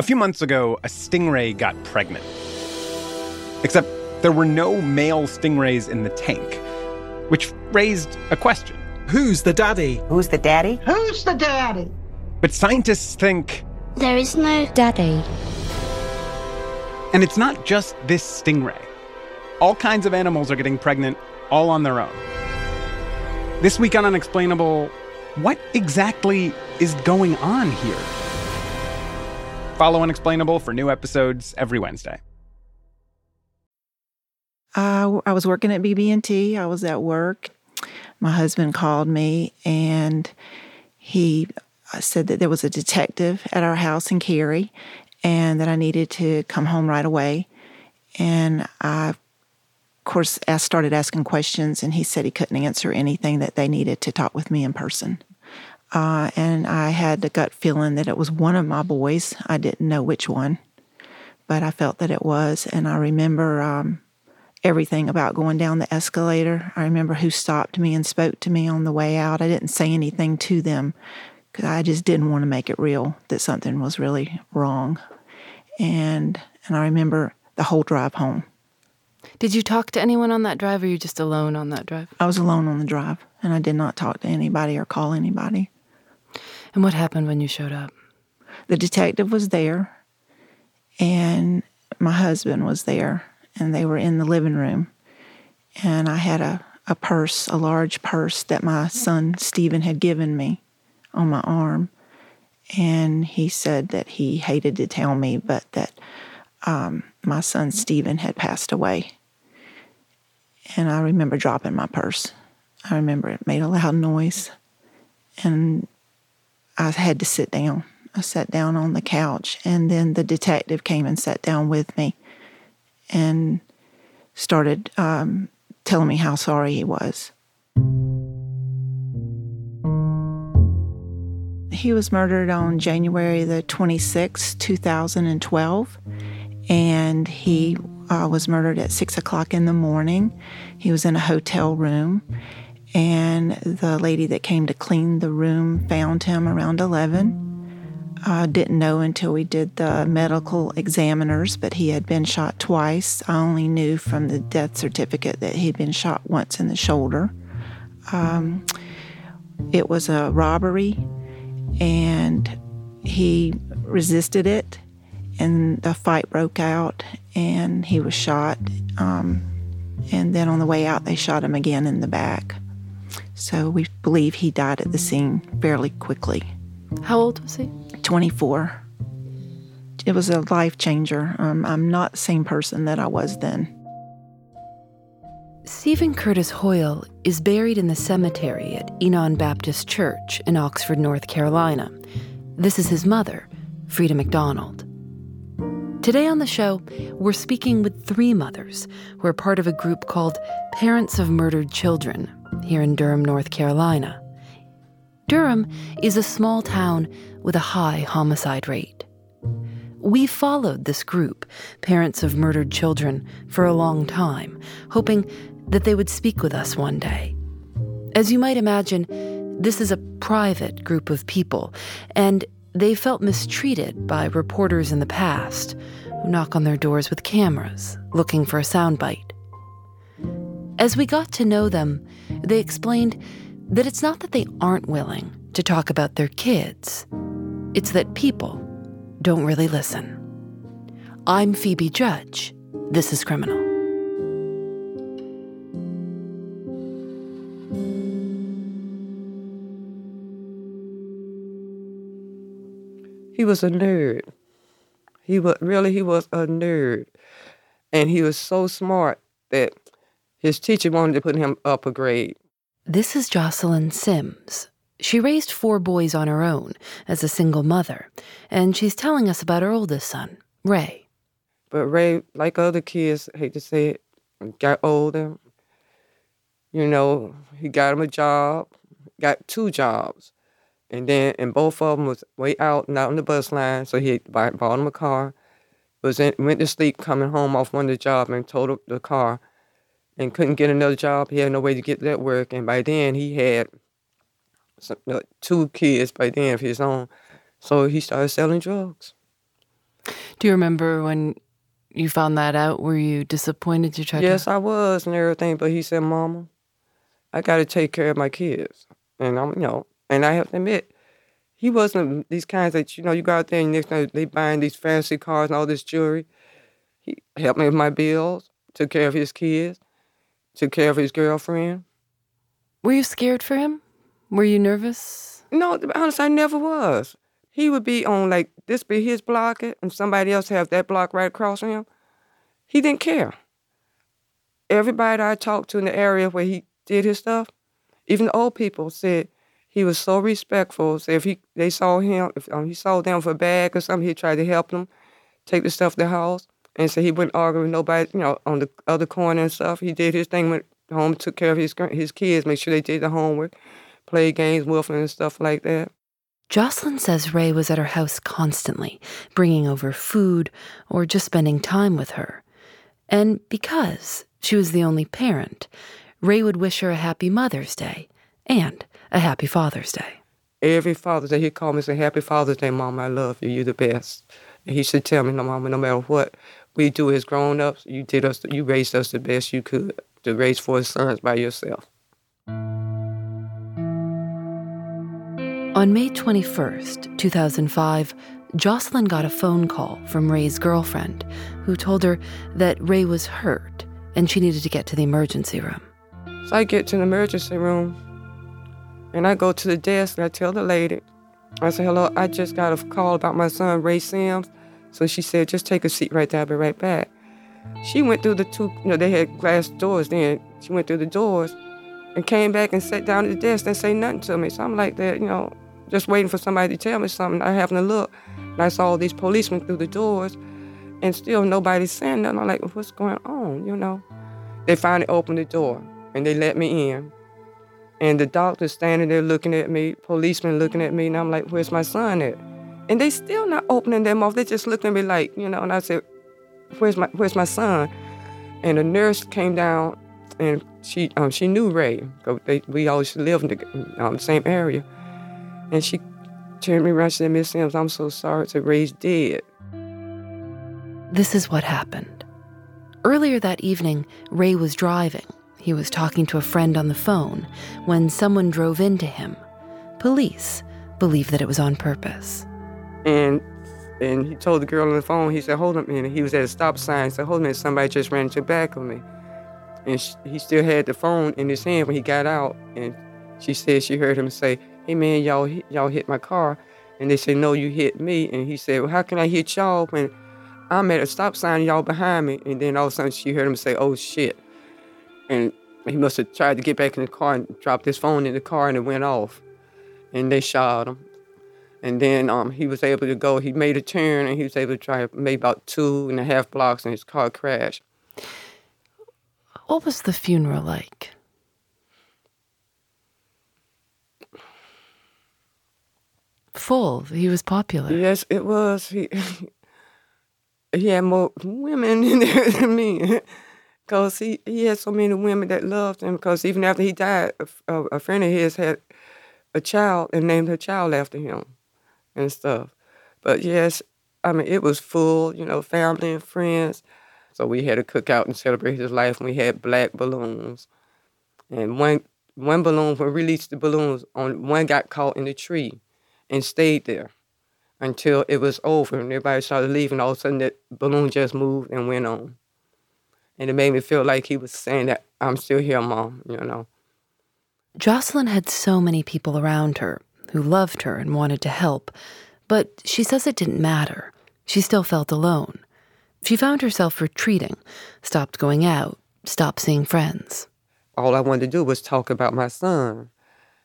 A few months ago, a stingray got pregnant. Except there were no male stingrays in the tank, which raised a question. Who's the daddy? Who's the daddy? Who's the daddy? But scientists think There is no daddy. And it's not just this stingray. All kinds of animals are getting pregnant all on their own. This week on Unexplainable, what exactly is going on here? Follow Unexplainable for new episodes every Wednesday. I was working at BB&T. I was at work. My husband called me and he uh, said that there was a detective at our house in Cary and that I needed to come home right away. And I, of course, I started asking questions, and he said he couldn't answer anything that they needed to talk with me in person. Uh, and I had the gut feeling that it was one of my boys. I didn't know which one, but I felt that it was. And I remember um, everything about going down the escalator. I remember who stopped me and spoke to me on the way out. I didn't say anything to them because I just didn't want to make it real that something was really wrong. And and I remember the whole drive home. Did you talk to anyone on that drive or you just alone on that drive? I was alone on the drive and I did not talk to anybody or call anybody. And what happened when you showed up? The detective was there and my husband was there and they were in the living room. And I had a, a purse, a large purse that my son Stephen had given me on my arm. And he said that he hated to tell me, but that um, my son Stephen had passed away. And I remember dropping my purse. I remember it made a loud noise. And I had to sit down. I sat down on the couch, and then the detective came and sat down with me and started um, telling me how sorry he was. He was murdered on January the 26th, 2012, and he uh, was murdered at 6 o'clock in the morning. He was in a hotel room, and the lady that came to clean the room found him around 11. I didn't know until we did the medical examiners, but he had been shot twice. I only knew from the death certificate that he'd been shot once in the shoulder. Um, it was a robbery, and he resisted it, and the fight broke out, and he was shot. Um, and then on the way out, they shot him again in the back. So we believe he died at the scene fairly quickly. How old was he? 24. It was a life changer. Um, I'm not the same person that I was then. Stephen Curtis Hoyle is buried in the cemetery at Enon Baptist Church in Oxford, North Carolina. This is his mother, Frida McDonald. Today on the show, we're speaking with three mothers who are part of a group called Parents of Murdered Children here in Durham, North Carolina. Durham is a small town with a high homicide rate. We followed this group, Parents of Murdered Children, for a long time, hoping that they would speak with us one day. As you might imagine, this is a private group of people, and they felt mistreated by reporters in the past who knock on their doors with cameras looking for a soundbite. As we got to know them, they explained that it's not that they aren't willing to talk about their kids, it's that people don't really listen. I'm Phoebe Judge. This is Criminal. He was a nerd. He was really he was a nerd. And he was so smart that his teacher wanted to put him up a grade. This is Jocelyn Sims. She raised four boys on her own as a single mother, and she's telling us about her oldest son, Ray. But Ray, like other kids, I hate to say it, got older. You know, he got him a job, got two jobs. And then, and both of them was way out and out on the bus line. So he bought, bought him a car, was in, went to sleep coming home off one of the jobs and totaled the car and couldn't get another job. He had no way to get that work. And by then he had some, uh, two kids by then of his own. So he started selling drugs. Do you remember when you found that out? Were you disappointed you tried Yes, to? I was and everything, but he said, Mama, I got to take care of my kids. And I'm, you know, and I have to admit, he wasn't these kinds that, you know, you go out there and next time they buying these fancy cars and all this jewelry. He helped me with my bills, took care of his kids, took care of his girlfriend. Were you scared for him? Were you nervous? No, to be honest, I never was. He would be on like this be his block and somebody else have that block right across from him. He didn't care. Everybody I talked to in the area where he did his stuff, even the old people said he was so respectful. So if he they saw him, if um, he saw them for a bag or something, he tried to help them take the stuff to the house. And so he wouldn't argue with nobody, you know, on the other corner and stuff. He did his thing, went home, took care of his his kids, make sure they did the homework, played games with them and stuff like that. Jocelyn says Ray was at her house constantly, bringing over food or just spending time with her. And because she was the only parent, Ray would wish her a happy Mother's Day and a happy Father's Day. Every Father's Day, he'd call me and say, Happy Father's Day, Mom, I love you. You're the best. And he should tell me, no, Mama, no matter what we do as grown ups, you did us, you raised us the best you could to raise four sons by yourself. On May 21st, 2005, Jocelyn got a phone call from Ray's girlfriend who told her that Ray was hurt and she needed to get to the emergency room. So I get to the emergency room and I go to the desk and I tell the lady, I say, hello, I just got a call about my son, Ray Sims. So she said, just take a seat right there, I'll be right back. She went through the two, you know, they had glass doors then. She went through the doors and came back and sat down at the desk and say nothing to me. So I'm like that, you know, just waiting for somebody to tell me something. I having a look. And I saw all these policemen through the doors and still nobody saying nothing. I'm like, what's going on, you know? They finally opened the door and they let me in. And the doctor's standing there looking at me, policemen looking at me, and I'm like, where's my son at? And they still not opening their mouth. They just looking at me like, you know, and I said, where's my where's my son? And the nurse came down and she um, she knew Ray. They, we always lived in the um, same area. And she turned me around and said, Miss Sims, I'm so sorry to Ray's dead. This is what happened. Earlier that evening, Ray was driving. He was talking to a friend on the phone when someone drove into him. Police believe that it was on purpose. And and he told the girl on the phone, he said, hold on man. He was at a stop sign. Said, hold on a somebody just ran into the back of me. And she, he still had the phone in his hand when he got out. And she said she heard him say, hey man, y'all y'all hit my car. And they said, no, you hit me. And he said, well, how can I hit y'all when I'm at a stop sign, y'all behind me? And then all of a sudden she heard him say, oh shit. And he must have tried to get back in the car and dropped his phone in the car and it went off. And they shot him. And then um, he was able to go. He made a turn and he was able to drive maybe about two and a half blocks and his car crashed. What was the funeral like? Full. He was popular. Yes, it was. He he had more women in there than me. Because he, he had so many women that loved him. Because even after he died, a, a, a friend of his had a child and named her child after him and stuff. But yes, I mean, it was full, you know, family and friends. So we had a cookout and celebrate his life, and we had black balloons. And one one balloon, when we released the balloons, on one got caught in the tree and stayed there until it was over and everybody started leaving. All of a sudden, that balloon just moved and went on. And it made me feel like he was saying that I'm still here, mom, you know. Jocelyn had so many people around her who loved her and wanted to help, but she says it didn't matter. She still felt alone. She found herself retreating, stopped going out, stopped seeing friends. All I wanted to do was talk about my son.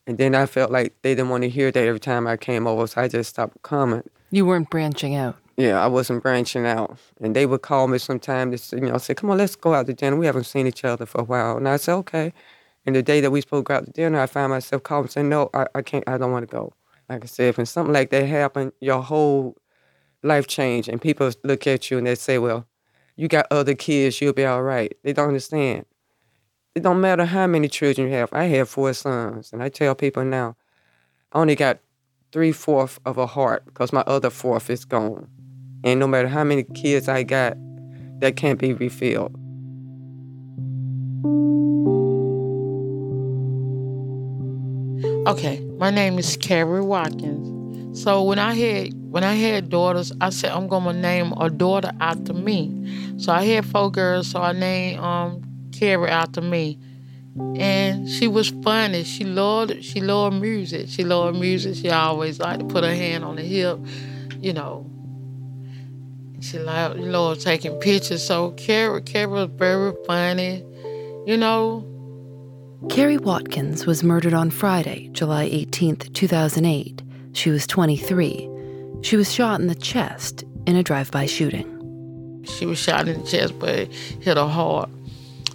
And then I felt like they didn't want to hear that every time I came over, so I just stopped coming. You weren't branching out. Yeah, I wasn't branching out. And they would call me sometime to say, you know, say, come on, let's go out to dinner. We haven't seen each other for a while. And I said, okay. And the day that we go out to dinner, I found myself calling saying, no, I, I can't, I don't want to go. Like I said, when something like that happened, your whole life changed. And people look at you and they say, well, you got other kids, you'll be all right. They don't understand. It don't matter how many children you have. I have four sons. And I tell people now, I only got three-fourths of a heart because my other fourth is gone. And no matter how many kids I got, that can't be refilled. Okay, my name is Carrie Watkins. So when I had when I had daughters, I said I'm gonna name a daughter after me. So I had four girls, so I named um Carrie after me. And she was funny. She loved she loved music. She loved music. She always liked to put her hand on the hip, you know. She loved, loved taking pictures. So Carrie Carrie was very funny, you know. Carrie Watkins was murdered on Friday, July 18th, 2008. She was 23. She was shot in the chest in a drive by shooting. She was shot in the chest, but hit her hard.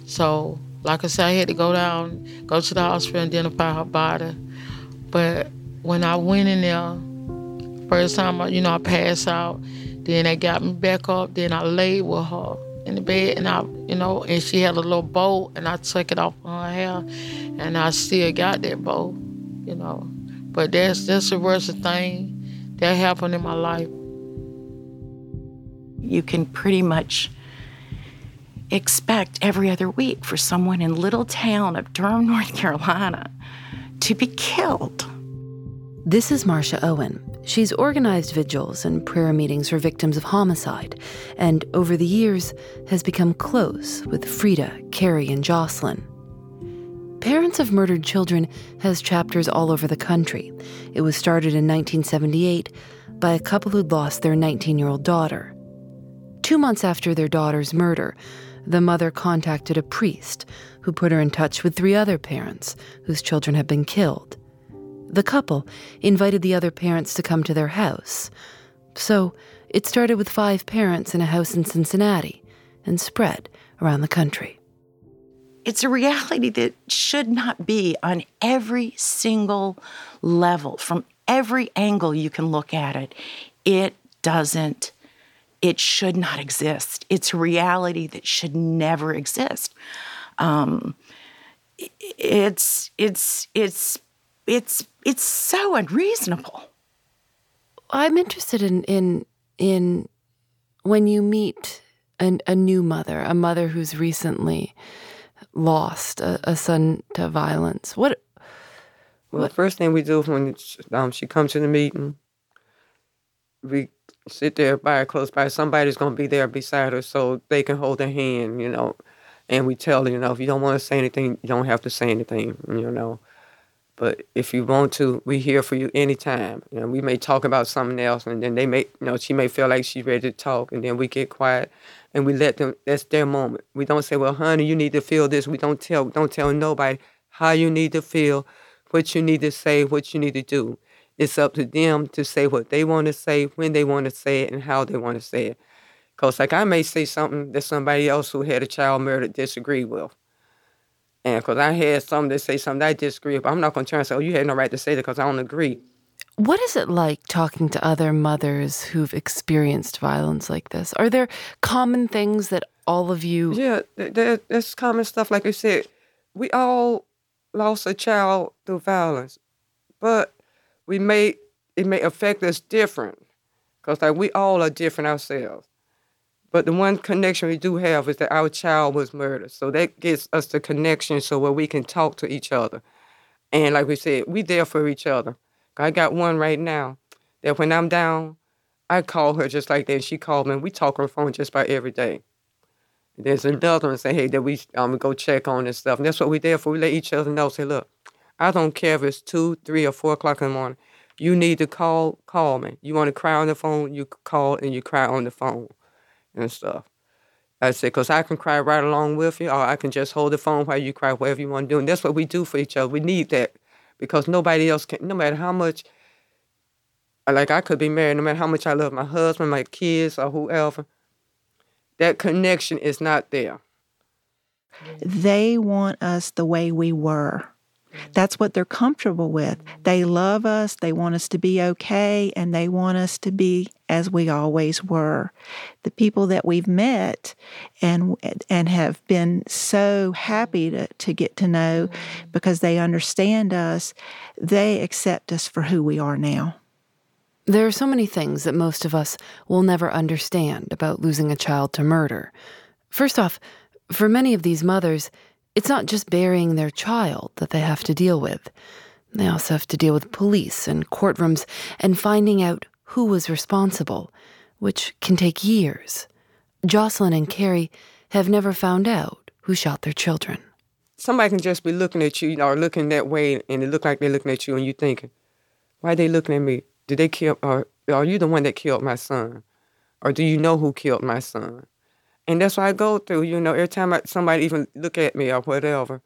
So, like I said, I had to go down, go to the hospital, identify her body. But when I went in there, first time, I, you know, I passed out. Then they got me back up. Then I laid with her in the bed, and I, you know, and she had a little bow, and I took it off her hair, and I still got that bow, you know. But that's that's the worst thing that happened in my life. You can pretty much expect every other week for someone in little town of Durham, North Carolina, to be killed. This is Marcia Owen. She's organized vigils and prayer meetings for victims of homicide, and over the years has become close with Frida, Carrie, and Jocelyn. Parents of Murdered Children has chapters all over the country. It was started in 1978 by a couple who'd lost their 19 year old daughter. Two months after their daughter's murder, the mother contacted a priest who put her in touch with three other parents whose children had been killed. The couple invited the other parents to come to their house. So it started with five parents in a house in Cincinnati and spread around the country. It's a reality that should not be on every single level, from every angle you can look at it. It doesn't, it should not exist. It's a reality that should never exist. Um, it's, it's, it's, it's it's so unreasonable. I'm interested in in in when you meet an, a new mother, a mother who's recently lost a, a son to violence. What? Well, what? the first thing we do when um, she comes to the meeting, we sit there by her close by. Somebody's going to be there beside her so they can hold her hand, you know. And we tell her, you know, if you don't want to say anything, you don't have to say anything, you know. But if you want to, we're here for you anytime. You know, we may talk about something else, and then they may, you know, she may feel like she's ready to talk, and then we get quiet, and we let them. That's their moment. We don't say, "Well, honey, you need to feel this." We don't tell, don't tell nobody how you need to feel, what you need to say, what you need to do. It's up to them to say what they want to say, when they want to say it, and how they want to say it. Cause like I may say something that somebody else who had a child murdered disagree with. And because I had some that say something I disagree with, I'm not going to turn and say, oh, you had no right to say that because I don't agree. What is it like talking to other mothers who've experienced violence like this? Are there common things that all of you. Yeah, there, there's common stuff. Like I said, we all lost a child through violence, but we may, it may affect us different because like we all are different ourselves. But the one connection we do have is that our child was murdered. So that gets us the connection so where we can talk to each other. And like we said, we there for each other. I got one right now that when I'm down, I call her just like that. She called me. We talk on the phone just about every day. There's another one say, hey, that we um go check on and stuff. And that's what we're there for. We let each other know. Say, look, I don't care if it's two, three, or four o'clock in the morning. You need to call, call me. You want to cry on the phone, you call and you cry on the phone and stuff. I said, because I can cry right along with you, or I can just hold the phone while you cry, whatever you want to do. And that's what we do for each other. We need that because nobody else can, no matter how much, like I could be married, no matter how much I love my husband, my kids, or whoever, that connection is not there. They want us the way we were. That's what they're comfortable with. They love us, they want us to be okay, and they want us to be as we always were. The people that we've met and and have been so happy to, to get to know because they understand us, they accept us for who we are now. There are so many things that most of us will never understand about losing a child to murder. First off, for many of these mothers, it's not just burying their child that they have to deal with. They also have to deal with police and courtrooms and finding out who was responsible, which can take years. Jocelyn and Carrie have never found out who shot their children. Somebody can just be looking at you or looking that way, and it look like they're looking at you, and you thinking, "Why are they looking at me? Did they kill? Or are you the one that killed my son? Or do you know who killed my son?" And that's what I go through. You know, every time I, somebody even look at me or whatever,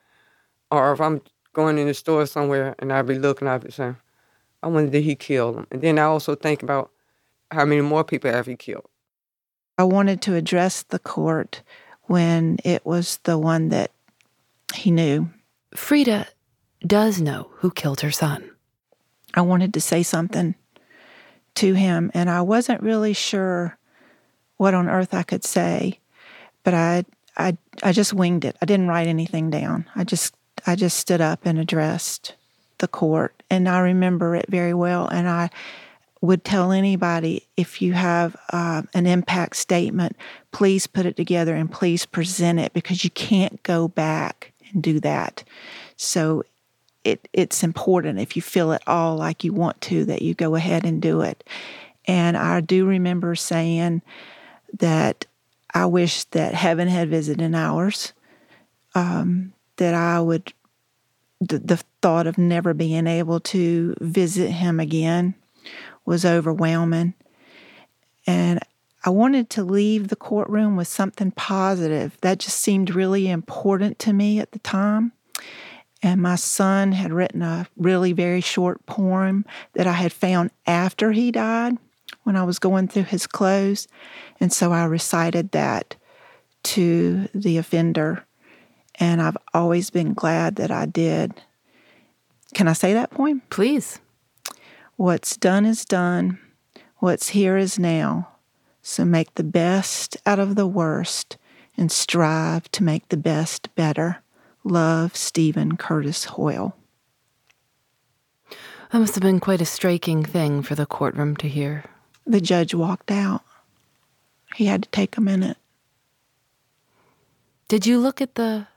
or if I'm going in the store somewhere and I be looking, I be saying, I wonder did he kill them? And then I also think about how many more people have he killed. I wanted to address the court when it was the one that he knew. Frida does know who killed her son. I wanted to say something to him, and I wasn't really sure what on earth I could say, but I I I just winged it. I didn't write anything down. I just I just stood up and addressed the court. And I remember it very well. And I would tell anybody if you have uh, an impact statement, please put it together and please present it because you can't go back and do that. So it, it's important if you feel at all like you want to that you go ahead and do it. And I do remember saying that I wish that heaven had visited ours. Um, that I would, the, the thought of never being able to visit him again was overwhelming. And I wanted to leave the courtroom with something positive. That just seemed really important to me at the time. And my son had written a really very short poem that I had found after he died when I was going through his clothes. And so I recited that to the offender and I've always been glad that I did. Can I say that poem? Please. What's done is done, what's here is now. So make the best out of the worst and strive to make the best better. Love, Stephen Curtis Hoyle. That must have been quite a striking thing for the courtroom to hear. The judge walked out. He had to take a minute. Did you look at the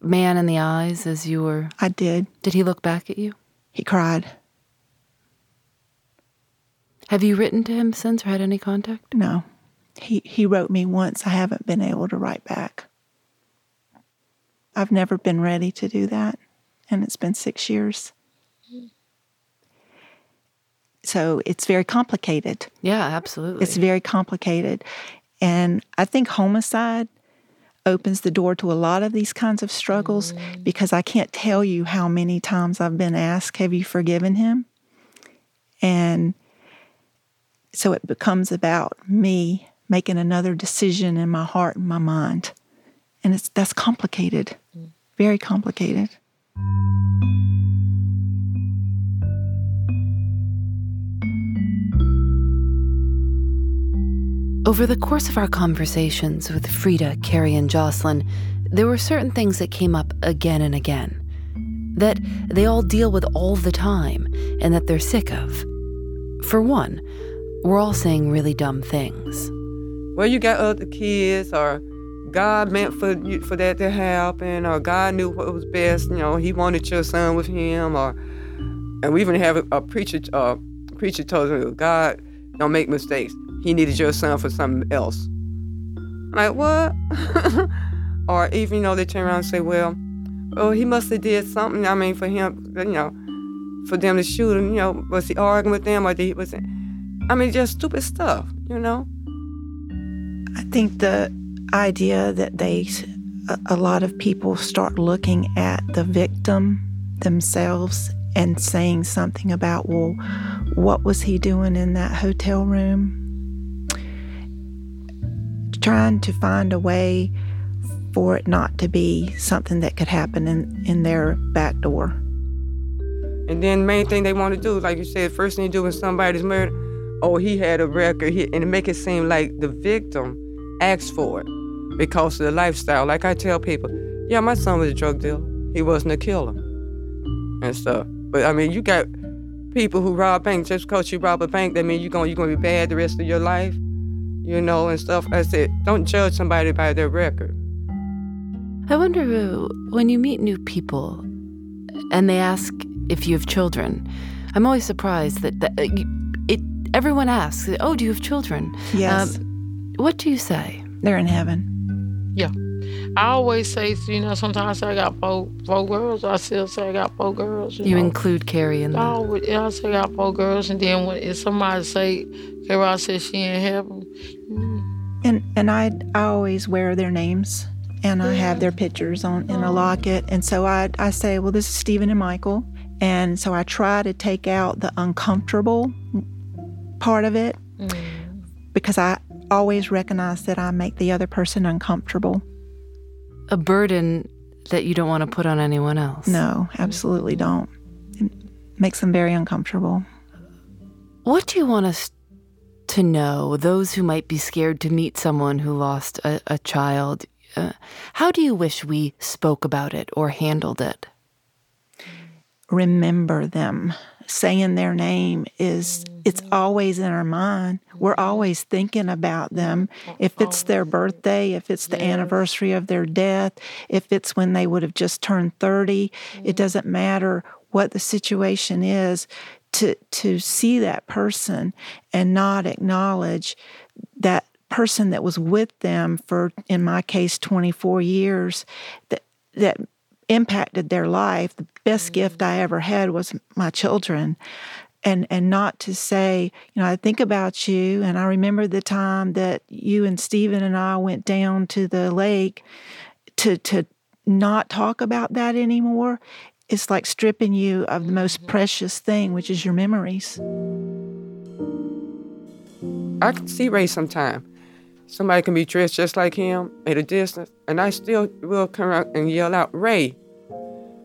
man in the eyes as you were? I did. Did he look back at you? He cried. Have you written to him since or had any contact? No. He, he wrote me once. I haven't been able to write back. I've never been ready to do that, and it's been six years. So it's very complicated. Yeah, absolutely. It's very complicated. And I think homicide opens the door to a lot of these kinds of struggles mm. because I can't tell you how many times I've been asked, Have you forgiven him? And so it becomes about me making another decision in my heart and my mind. And it's that's complicated, mm. very complicated. Over the course of our conversations with Frida, Carrie, and Jocelyn, there were certain things that came up again and again that they all deal with all the time and that they're sick of. For one, we're all saying really dumb things. Well, you got other kids, or God meant for you, for that to happen, or God knew what was best. You know, He wanted your son with Him, or and we even have a, a preacher. Uh, preacher told me, God don't make mistakes he needed your son for something else. Like what? or even you know they turn around and say, well, oh he must have did something. I mean for him, you know, for them to shoot him. You know, was he arguing with them or did he was? It, I mean, just stupid stuff. You know. I think the idea that they, a lot of people start looking at the victim themselves and saying something about, well, what was he doing in that hotel room? Trying to find a way for it not to be something that could happen in, in their back door. And then main thing they want to do, like you said, first thing you do when somebody's murdered, oh, he had a record, he, and make it seem like the victim asked for it because of the lifestyle. Like I tell people, yeah, my son was a drug dealer. He wasn't a killer and stuff. But I mean, you got people who rob banks just because you rob a bank, that means you're gonna you're gonna be bad the rest of your life, you know, and stuff. I said, don't judge somebody by their record. I wonder when you meet new people and they ask if you have children. I'm always surprised that, that uh, it. Everyone asks, "Oh, do you have children?" Yes, Um, what do you say? they're in heaven. Yeah. I always say, you know, sometimes I I got four, four girls. I still say I got four girls. You, You know. include Carrie in I the. always, I say I got four girls, and then when if somebody say, Carol said she in heaven, And and I I always wear their names and I have their pictures on in a oh. locket. And so I I say, well, this is Stephen and Michael. And so I try to take out the uncomfortable part of it mm. because I always recognize that I make the other person uncomfortable. a burden that you don't want to put on anyone else. No, absolutely mm-hmm. don't. It makes them very uncomfortable. What do you want us to know, those who might be scared to meet someone who lost a, a child? Uh, how do you wish we spoke about it or handled it? remember them. Saying their name is it's always in our mind. We're always thinking about them. If it's their birthday, if it's the anniversary of their death, if it's when they would have just turned 30, it doesn't matter what the situation is to to see that person and not acknowledge that person that was with them for in my case 24 years that that impacted their life. The best mm. gift I ever had was my children. And and not to say, you know, I think about you and I remember the time that you and Stephen and I went down to the lake to to not talk about that anymore. It's like stripping you of the most mm-hmm. precious thing, which is your memories. I can see Ray sometime. Somebody can be dressed just like him at a distance, and I still will come out and yell out, Ray.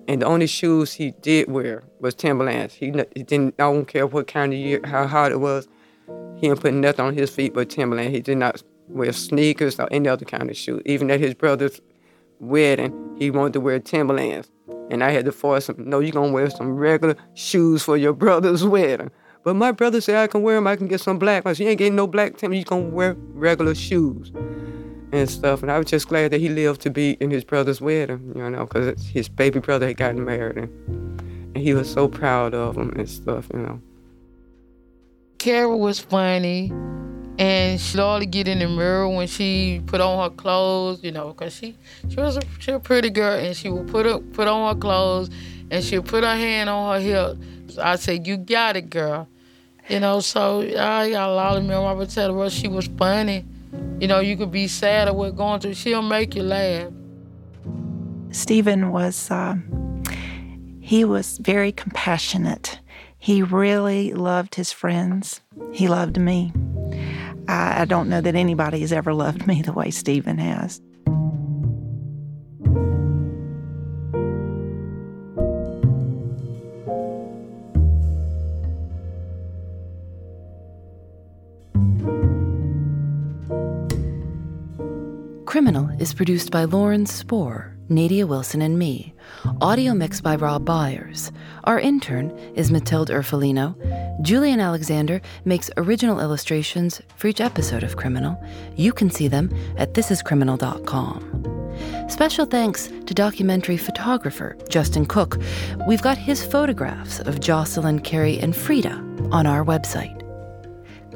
And the only shoes he did wear was Timberlands. He, he didn't, I don't care what kind of year, how hot it was. He didn't put nothing on his feet but Timberland. He did not wear sneakers or any other kind of shoe. Even at his brother's wedding, he wanted to wear Timberlands. And I had to force him, no, you're going to wear some regular shoes for your brother's wedding. But my brother said I can wear them, I can get some black ones. You ain't getting no black Timberlands, you're going to wear regular shoes and stuff. And I was just glad that he lived to be in his brother's wedding, you know, because his baby brother had gotten married. And, and he was so proud of him and stuff, you know. Carol was funny, and she'd only get in the mirror when she put on her clothes, you know, because she she was a, she a pretty girl, and she would put up, put on her clothes, and she'd put her hand on her hip. I said, "You got it, girl," you know. So I got a lot of memory. I would tell her she was funny. You know, you could be sad or what going through. She'll make you laugh. Stephen was uh, he was very compassionate. He really loved his friends. He loved me. I, I don't know that anybody has ever loved me the way Stephen has. Criminal is produced by Lauren Spohr, Nadia Wilson, and me. Audio mixed by Rob Byers. Our intern is Matilde Urfolino. Julienne Alexander makes original illustrations for each episode of Criminal. You can see them at thisiscriminal.com. Special thanks to documentary photographer Justin Cook. We've got his photographs of Jocelyn, Carrie, and Frida on our website.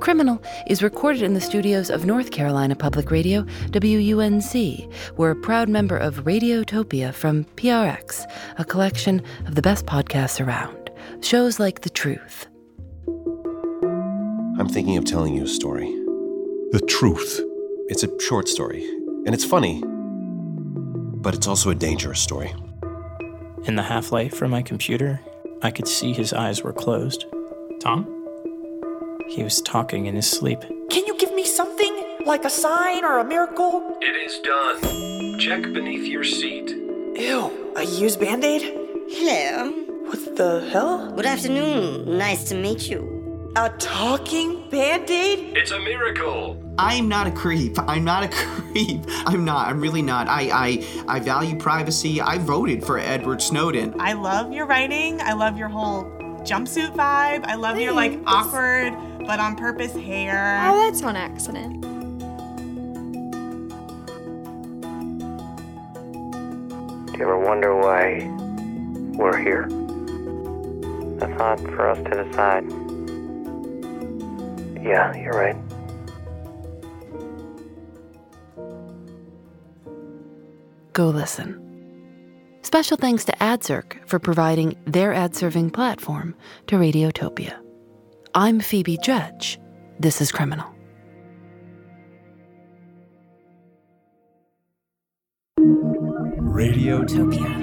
Criminal is recorded in the studios of North Carolina Public Radio, WUNC. We're a proud member of Radiotopia from PRX, a collection of the best podcasts around. Shows like The Truth. I'm thinking of telling you a story. The truth. It's a short story, and it's funny, but it's also a dangerous story. In the half light from my computer, I could see his eyes were closed. Tom? He was talking in his sleep. Can you give me something? Like a sign or a miracle? It is done. Check beneath your seat. Ew, a used band aid? Hello. What the hell? Good afternoon. Nice to meet you. A talking band aid? It's a miracle. I'm not a creep. I'm not a creep. I'm not. I'm really not. I I I value privacy. I voted for Edward Snowden. I love your writing. I love your whole jumpsuit vibe. I love your like awkward but on purpose hair. Oh, that's on accident. Do you ever wonder why we're here? That's not for us to decide. Yeah, you're right. Go listen. Special thanks to AdZerk for providing their ad serving platform to Radiotopia. I'm Phoebe Judge. This is Criminal. Radiotopia.